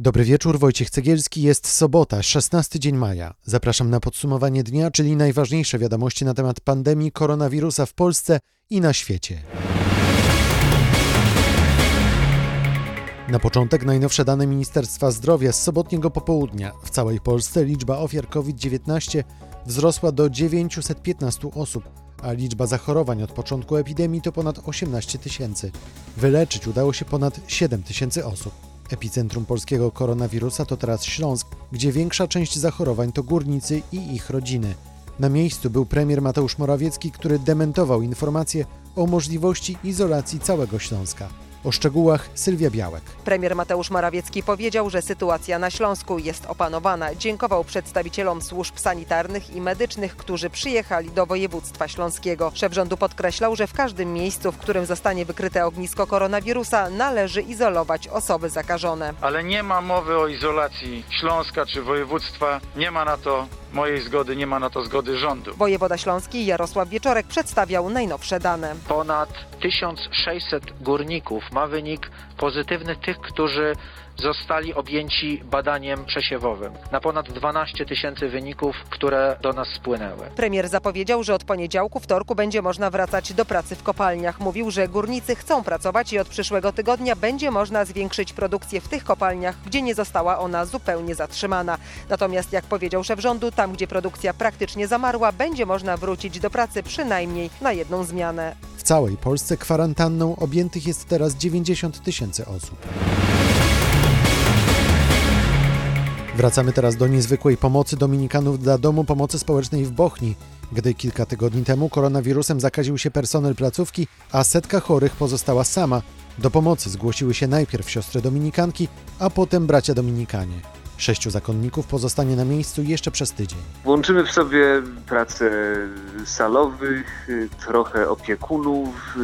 Dobry wieczór, Wojciech Cegielski. Jest sobota, 16 dzień maja. Zapraszam na podsumowanie dnia, czyli najważniejsze wiadomości na temat pandemii koronawirusa w Polsce i na świecie. Na początek najnowsze dane Ministerstwa Zdrowia z sobotniego popołudnia. W całej Polsce liczba ofiar COVID-19 wzrosła do 915 osób, a liczba zachorowań od początku epidemii to ponad 18 tysięcy. Wyleczyć udało się ponad 7 tysięcy osób. Epicentrum polskiego koronawirusa to teraz Śląsk, gdzie większa część zachorowań to górnicy i ich rodziny. Na miejscu był premier Mateusz Morawiecki, który dementował informacje o możliwości izolacji całego Śląska. O szczegółach Sylwia Białek. Premier Mateusz Morawiecki powiedział, że sytuacja na Śląsku jest opanowana. Dziękował przedstawicielom służb sanitarnych i medycznych, którzy przyjechali do województwa śląskiego. Szef rządu podkreślał, że w każdym miejscu, w którym zostanie wykryte ognisko koronawirusa, należy izolować osoby zakażone. Ale nie ma mowy o izolacji Śląska czy województwa. Nie ma na to mojej zgody, nie ma na to zgody rządu. Wojewoda śląski Jarosław Wieczorek przedstawiał najnowsze dane. Ponad 1600 górników ma wynik pozytywny tych, którzy zostali objęci badaniem przesiewowym. Na ponad 12 tysięcy wyników, które do nas spłynęły. Premier zapowiedział, że od poniedziałku, wtorku będzie można wracać do pracy w kopalniach. Mówił, że górnicy chcą pracować i od przyszłego tygodnia będzie można zwiększyć produkcję w tych kopalniach, gdzie nie została ona zupełnie zatrzymana. Natomiast, jak powiedział szef rządu, tam gdzie produkcja praktycznie zamarła, będzie można wrócić do pracy przynajmniej na jedną zmianę. W całej Polsce kwarantanną objętych jest teraz 90 tysięcy osób. Wracamy teraz do niezwykłej pomocy Dominikanów dla Domu Pomocy Społecznej w Bochni, gdy kilka tygodni temu koronawirusem zakaził się personel placówki, a setka chorych pozostała sama. Do pomocy zgłosiły się najpierw siostry dominikanki, a potem bracia dominikanie. Sześciu zakonników pozostanie na miejscu jeszcze przez tydzień. Łączymy w sobie pracę salowych, trochę opiekunów.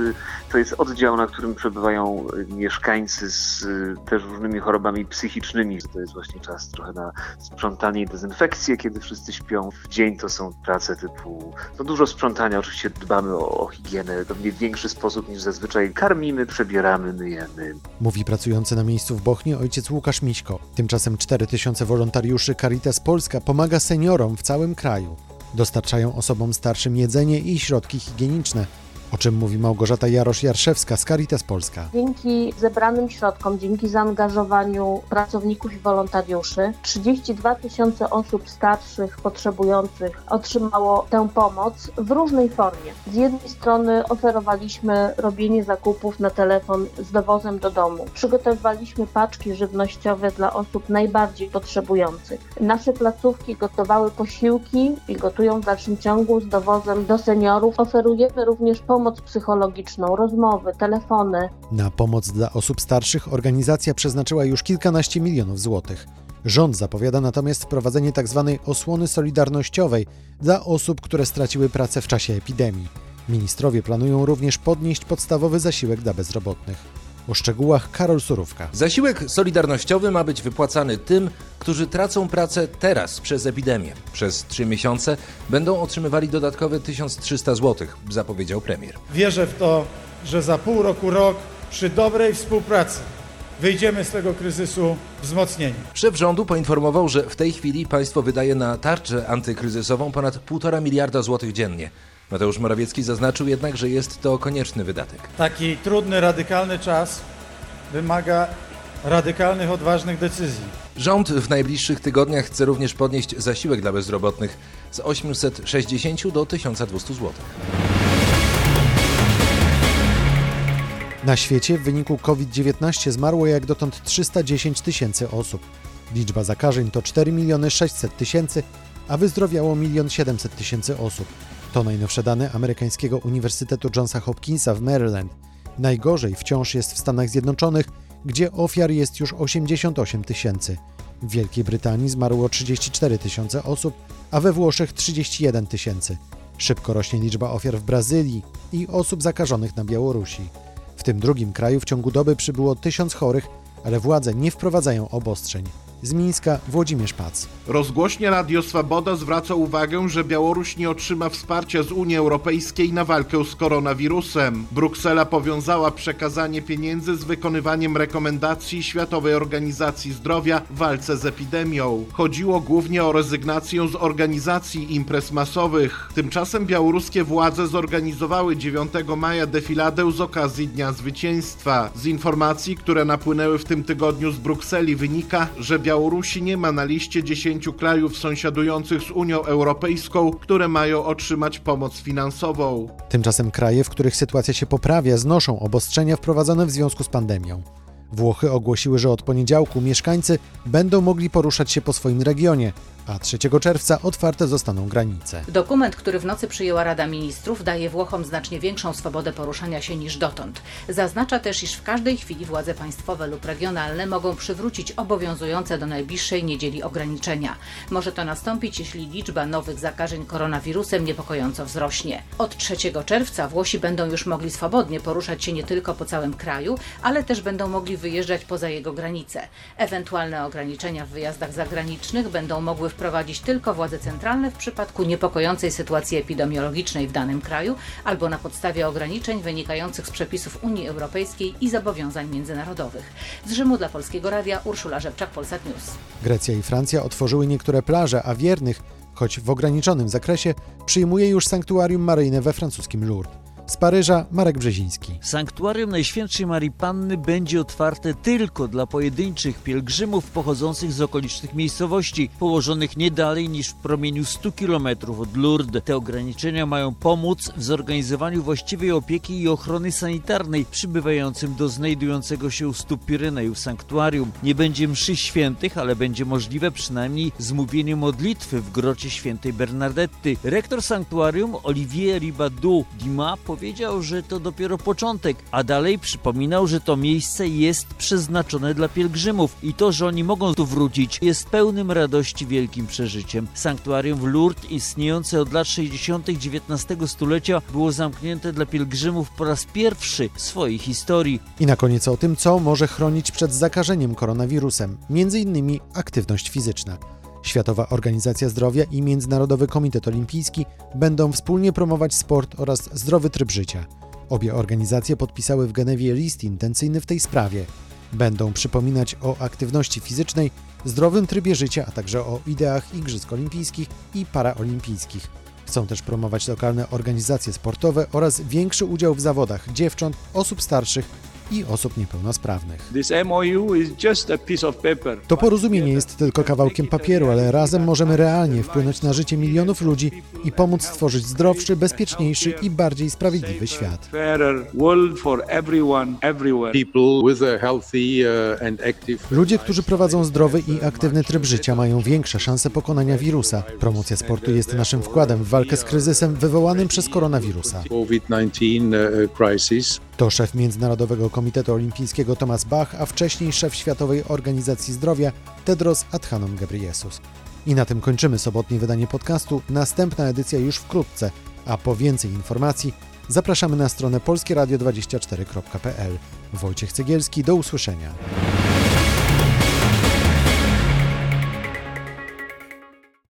To jest oddział, na którym przebywają mieszkańcy z też różnymi chorobami psychicznymi. To jest właśnie czas trochę na sprzątanie i dezynfekcję, kiedy wszyscy śpią. W dzień to są prace typu no dużo sprzątania, oczywiście dbamy o, o higienę w większy sposób niż zazwyczaj. Karmimy, przebieramy, myjemy. Mówi pracujący na miejscu w Bochni ojciec Łukasz Miśko. Tymczasem 4000 tysiące wolontariuszy Caritas Polska pomaga seniorom w całym kraju. Dostarczają osobom starszym jedzenie i środki higieniczne, o czym mówi Małgorzata Jarosz-Jarszewska z Caritas Polska. Dzięki zebranym środkom, dzięki zaangażowaniu pracowników i wolontariuszy, 32 tysiące osób starszych, potrzebujących otrzymało tę pomoc w różnej formie. Z jednej strony oferowaliśmy robienie zakupów na telefon z dowozem do domu. Przygotowywaliśmy paczki żywnościowe dla osób najbardziej potrzebujących. Nasze placówki gotowały posiłki i gotują w dalszym ciągu z dowozem do seniorów. Oferujemy również pomoc pomoc psychologiczną, rozmowy, telefony. Na pomoc dla osób starszych organizacja przeznaczyła już kilkanaście milionów złotych. Rząd zapowiada natomiast wprowadzenie tzw. Tak osłony solidarnościowej dla osób, które straciły pracę w czasie epidemii. Ministrowie planują również podnieść podstawowy zasiłek dla bezrobotnych. O szczegółach Karol Surówka. Zasiłek solidarnościowy ma być wypłacany tym, którzy tracą pracę teraz przez epidemię. Przez trzy miesiące będą otrzymywali dodatkowe 1300 zł, zapowiedział premier. Wierzę w to, że za pół roku, rok przy dobrej współpracy wyjdziemy z tego kryzysu wzmocnieni. Szef rządu poinformował, że w tej chwili państwo wydaje na tarczę antykryzysową ponad 1,5 miliarda złotych dziennie. Mateusz Morawiecki zaznaczył jednak, że jest to konieczny wydatek. Taki trudny, radykalny czas wymaga radykalnych, odważnych decyzji. Rząd w najbliższych tygodniach chce również podnieść zasiłek dla bezrobotnych z 860 do 1200 zł. Na świecie w wyniku COVID-19 zmarło jak dotąd 310 tysięcy osób. Liczba zakażeń to 4 miliony 600 tysięcy, a wyzdrowiało 1 700 tysięcy osób. To najnowsze dane amerykańskiego Uniwersytetu Johna Hopkinsa w Maryland. Najgorzej wciąż jest w Stanach Zjednoczonych, gdzie ofiar jest już 88 tysięcy. W Wielkiej Brytanii zmarło 34 tysiące osób, a we Włoszech 31 tysięcy. Szybko rośnie liczba ofiar w Brazylii i osób zakażonych na Białorusi. W tym drugim kraju w ciągu doby przybyło tysiąc chorych, ale władze nie wprowadzają obostrzeń. Z Mińska Włodzimierz Pac. Rozgłośnie Radio Swoboda zwraca uwagę, że Białoruś nie otrzyma wsparcia z Unii Europejskiej na walkę z koronawirusem. Bruksela powiązała przekazanie pieniędzy z wykonywaniem rekomendacji Światowej Organizacji Zdrowia w walce z epidemią. Chodziło głównie o rezygnację z organizacji imprez masowych. Tymczasem białoruskie władze zorganizowały 9 maja defiladę z okazji Dnia Zwycięstwa. Z informacji, które napłynęły w tym tygodniu z Brukseli wynika, że Białorusi nie ma na liście 10 krajów sąsiadujących z Unią Europejską, które mają otrzymać pomoc finansową. Tymczasem kraje, w których sytuacja się poprawia, znoszą obostrzenia wprowadzone w związku z pandemią. Włochy ogłosiły, że od poniedziałku mieszkańcy będą mogli poruszać się po swoim regionie, a 3 czerwca otwarte zostaną granice. Dokument, który w nocy przyjęła Rada Ministrów, daje Włochom znacznie większą swobodę poruszania się niż dotąd. Zaznacza też, iż w każdej chwili władze państwowe lub regionalne mogą przywrócić obowiązujące do najbliższej niedzieli ograniczenia. Może to nastąpić, jeśli liczba nowych zakażeń koronawirusem niepokojąco wzrośnie. Od 3 czerwca Włosi będą już mogli swobodnie poruszać się nie tylko po całym kraju, ale też będą mogli wyjeżdżać poza jego granice. Ewentualne ograniczenia w wyjazdach zagranicznych będą mogły wprowadzić tylko władze centralne w przypadku niepokojącej sytuacji epidemiologicznej w danym kraju albo na podstawie ograniczeń wynikających z przepisów Unii Europejskiej i zobowiązań międzynarodowych. Z Rzymu dla Polskiego Radia Urszula Rzepczak, Polsat News. Grecja i Francja otworzyły niektóre plaże, a wiernych, choć w ograniczonym zakresie, przyjmuje już sanktuarium maryjne we francuskim Lourdes. Z Paryża Marek Brzeziński. Sanktuarium Najświętszej Marii Panny będzie otwarte tylko dla pojedynczych pielgrzymów pochodzących z okolicznych miejscowości, położonych nie dalej niż w promieniu 100 km od Lourdes. Te ograniczenia mają pomóc w zorganizowaniu właściwej opieki i ochrony sanitarnej przybywającym do znajdującego się u stóp Pireneju sanktuarium. Nie będzie mszy świętych, ale będzie możliwe przynajmniej zmówienie modlitwy w grocie świętej Bernadetty. Rektor sanktuarium Olivier Ribadou-Dima powiedział, że to dopiero początek, a dalej przypominał, że to miejsce jest przeznaczone dla pielgrzymów i to, że oni mogą tu wrócić, jest pełnym radości wielkim przeżyciem. Sanktuarium w Lourdes, istniejące od lat 60. XIX stulecia, było zamknięte dla pielgrzymów po raz pierwszy w swojej historii. I na koniec o tym, co może chronić przed zakażeniem koronawirusem, między innymi aktywność fizyczna. Światowa Organizacja Zdrowia i Międzynarodowy Komitet Olimpijski będą wspólnie promować sport oraz zdrowy tryb życia. Obie organizacje podpisały w Genewie list intencyjny w tej sprawie. Będą przypominać o aktywności fizycznej, zdrowym trybie życia, a także o ideach Igrzysk Olimpijskich i Paraolimpijskich. Chcą też promować lokalne organizacje sportowe oraz większy udział w zawodach dziewcząt, osób starszych i osób niepełnosprawnych. To porozumienie jest tylko kawałkiem papieru, ale razem możemy realnie wpłynąć na życie milionów ludzi i pomóc stworzyć zdrowszy, bezpieczniejszy i bardziej sprawiedliwy świat. Ludzie, którzy prowadzą zdrowy i aktywny tryb życia, mają większe szanse pokonania wirusa. Promocja sportu jest naszym wkładem w walkę z kryzysem wywołanym przez koronawirusa. To szef Międzynarodowego Komitetu Olimpijskiego Thomas Bach, a wcześniej szef Światowej Organizacji Zdrowia Tedros Adhanom Ghebreyesus. I na tym kończymy sobotnie wydanie podcastu. Następna edycja już wkrótce, a po więcej informacji zapraszamy na stronę polskieradio24.pl. Wojciech Cegielski, do usłyszenia.